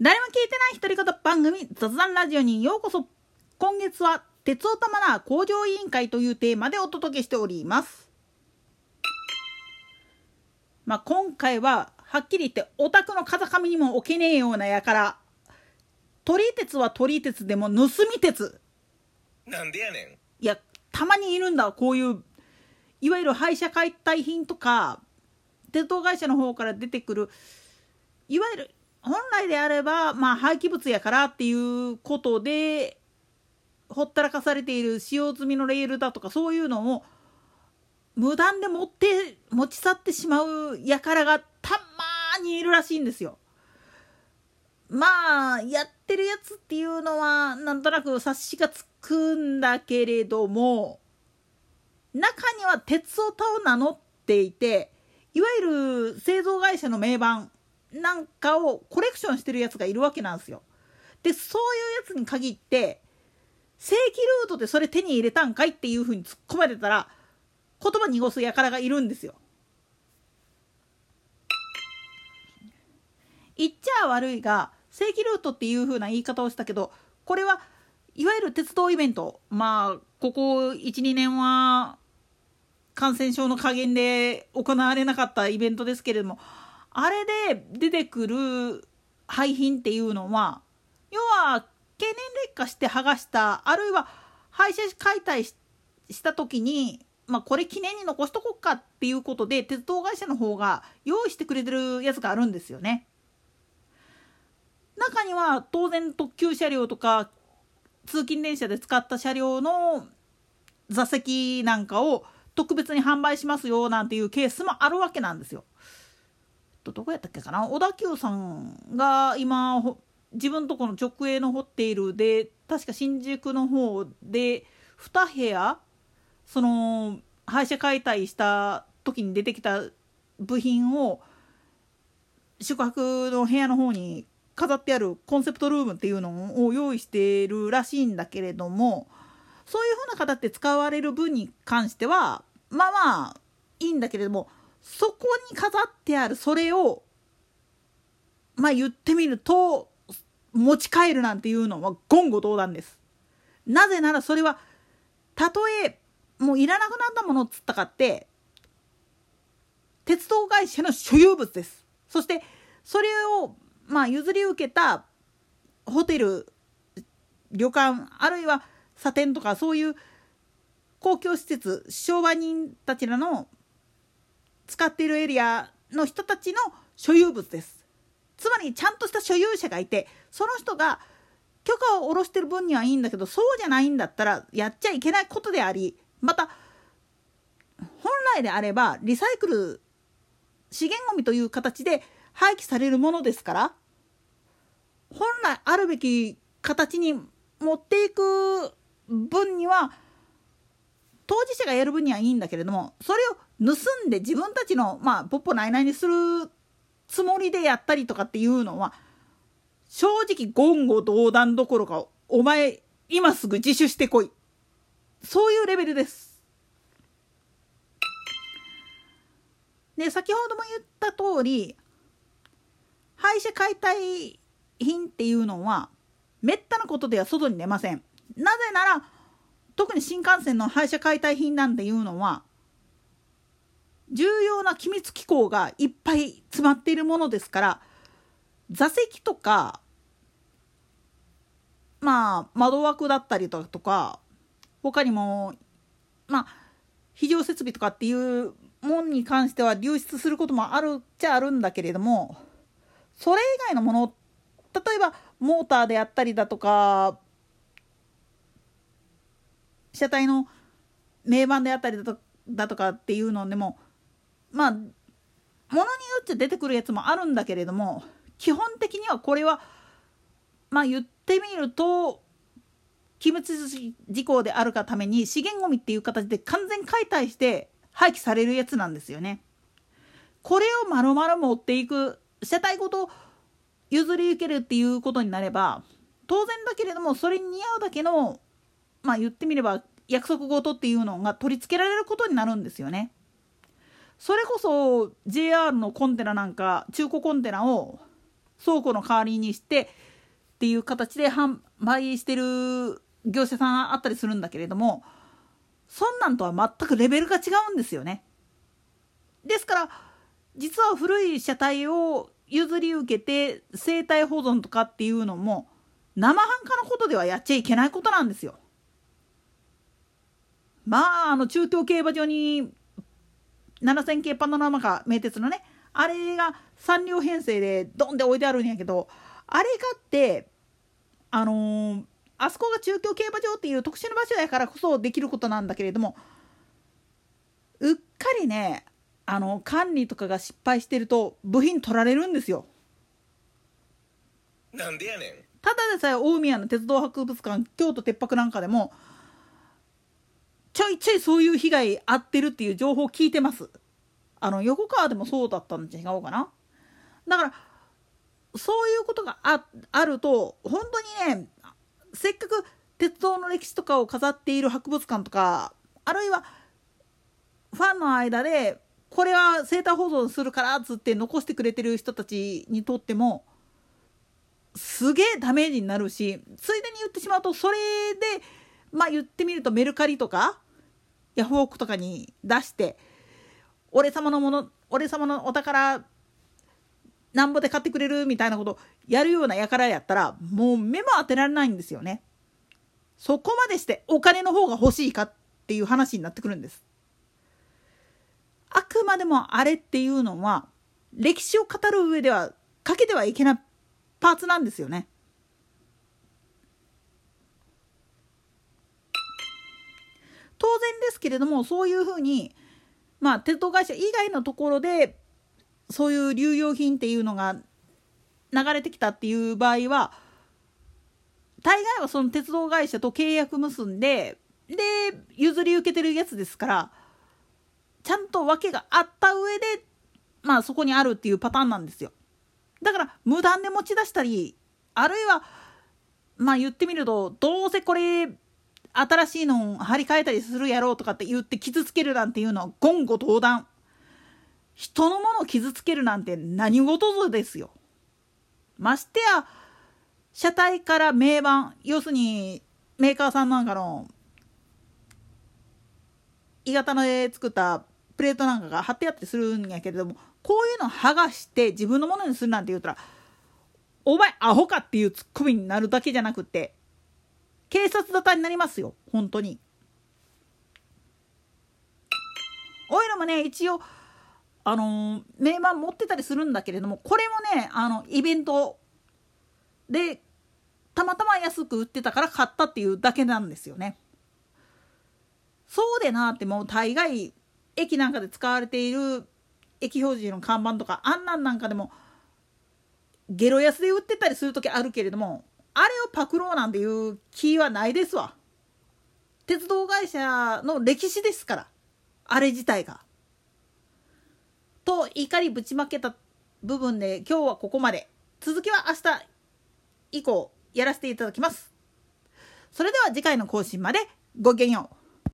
誰も聞いてない独り言番組雑談ラジオにようこそ。今月は鉄オタマナー向上委員会というテーマでお届けしております。まあ今回ははっきり言ってオタクの風上にも置けねえようなやから取り鉄は取り鉄でも盗み鉄。なんでやねん。いやたまにいるんだ。こういういわゆる廃車解体品とか鉄道会社の方から出てくるいわゆる本来であれば、まあ、廃棄物やからっていうことでほったらかされている使用済みのレールだとかそういうのを無断で持って持ち去ってしまう輩がたまにいるらしいんですよ。まあやってるやつっていうのはなんとなく察しがつくんだけれども中には鉄オタを名乗っていていわゆる製造会社の名盤なんかをコレクションしてるやつがいるわけなんですよ。でそういうやつに限って正規ルートでそれ手に入れたんかいっていうふうに突っ込まれたら言葉濁す輩がいるんですよ。言っちゃ悪いが正規ルートっていう風な言い方をしたけどこれはいわゆる鉄道イベントまあここ12年は感染症の加減で行われなかったイベントですけれどもあれで出てくる廃品っていうのは要は経年劣化して剥がしたあるいは廃車解体した時に、まあ、これ記念に残しとこっかっていうことで鉄道会社の方が用意してくれてるやつがあるんですよね。中には当然特急車両とか通勤電車で使った車両の座席なんかを特別に販売しますよなんていうケースもあるわけなんですよ。どこやったっけかな？小田急さんが今自分とこの直営のホテルで確か新宿の方で2部屋その廃車解体した時に出てきた部品を宿泊の部屋の方に飾ってあるコンセプトルームっていうのを用意してるらしいんだけれどもそういうふうな形で使われる分に関してはまあまあいいんだけれどもそこに飾ってあるそれをまあ言ってみると持ち帰るなんていうのは言語道断です。なぜならそれはたとえもういらなくなったものっつったかって鉄道会社の所有物です。そしてそれをまあ譲り受けたホテル旅館あるいは査店とかそういう公共施設商売人たちらの使っているエリアの人たちの所有物です。つまりちゃんとした所有者がいてその人が許可を下ろしてる分にはいいんだけどそうじゃないんだったらやっちゃいけないことでありまた本来であればリサイクル資源ごみという形で廃棄されるものですから本来あるべき形に持っていく分には当事者がやる分にはいいんだけれどもそれを盗んで自分たちのまあポッポないないにするつもりでやったりとかっていうのは正直言語道断どころかお前今すぐ自首してこいそういうレベルです。で先ほども言った通り廃車解体品っていうのはめったなことでは外に出ません。なぜなら特に新幹線の廃車解体品なんていうのは重要な機密機構がいっぱい詰まっているものですから座席とかまあ窓枠だったりとか他にもまあ非常設備とかっていうものに関しては流出することもあるっちゃあるんだけれどもそれ以外のもの例えばモーターであったりだとか車体の名盤であったりだとだとかっていうのでもまあものによって出てくるやつもあるんだけれども基本的にはこれはまあ言ってみると機密事項であるがために資源ごみっていう形で完全解体して廃棄されるやつなんですよね。これを丸々持っていく車体ごと譲り受けるっていうことになれば当然だけれどもそれに似合うだけのまあ言ってみれば約束事っていうのが取り付けられることになるんですよね。それこそ JR のコンテナなんか中古コンテナを倉庫の代わりにしてっていう形で販売してる業者さんあったりするんだけれどもそんなんとは全くレベルが違うんですよね。ですから実は古い車体を譲り受けて生態保存とかっていうのも生半可なことではやっちゃいけないことなんですよ。まああの中京競馬場に7000系パノラマカ名鉄のねあれが3両編成でドンで置いてあるんやけどあれがってあのー、あそこが中京競馬場っていう特殊な場所やからこそできることなんだけれどもうっかりねあの管理とかが失敗してると部品取られるんですよ。なんでやねんただでさえ大宮の鉄道博物館京都鉄泊なんかでもちょいちょいそういう被害あってるっていう情報を聞いてます。あの横川でもそうだったんじゃ違うかな。だからそういうことがああると本当にねせっかく鉄道の歴史とかを飾っている博物館とかあるいはファンの間でこれは生態保存するからっつって残してくれてる人たちにとってもすげえダメージになるしついでに言ってしまうとそれでまあ言ってみるとメルカリとかヤフオクとかに出して俺様のもの俺様のお宝なんぼで買ってくれるみたいなことやるような輩やったらもう目も当てられないんですよね。そこまでしてお金の方が欲しいかっていう話になってくるんです。あくまでもあれっていうのは歴史を語る上ではかけてはいけないパーツなんですよね。当然ですけれどもそういうふうにまあ鉄道会社以外のところでそういう流用品っていうのが流れてきたっていう場合は大概はその鉄道会社と契約結んでで譲り受けてるやつですからちゃんと訳があった上でまあそこにあるっていうパターンなんですよ。だから無断で持ち出したりあるいはまあ言ってみるとどうせこれ新しいのを張り替えたりするやろうとかって言って傷つけるなんていうのは言語道断。人のものを傷つけるなんて何事ぞですよ。ましてや車体から名板要するにメーカーさんなんかの鋳型で作ったプレートなんかが貼ってあったりするんやけれどもこういうの剥がして自分のものにするなんて言うたらお前アホかっていうツッコミになるだけじゃなくて警察沙汰になりますよ本当に。おいらもね一応あの名盤持ってたりするんだけれどもこれもねあのイベントでたまたま安く売ってたから買ったっていうだけなんですよね。そうでなってもう大概駅なんかで使われている駅表示の看板とかあんなんなんかでもゲロ安で売ってたりする時あるけれどもあれをパクろうなんていう気はないですわ。鉄道会社の歴史ですから。あれ自体が。と怒りぶちまけた部分で今日はここまで。続きは明日以降やらせていただきます。それでは次回の更新までごきげんよう。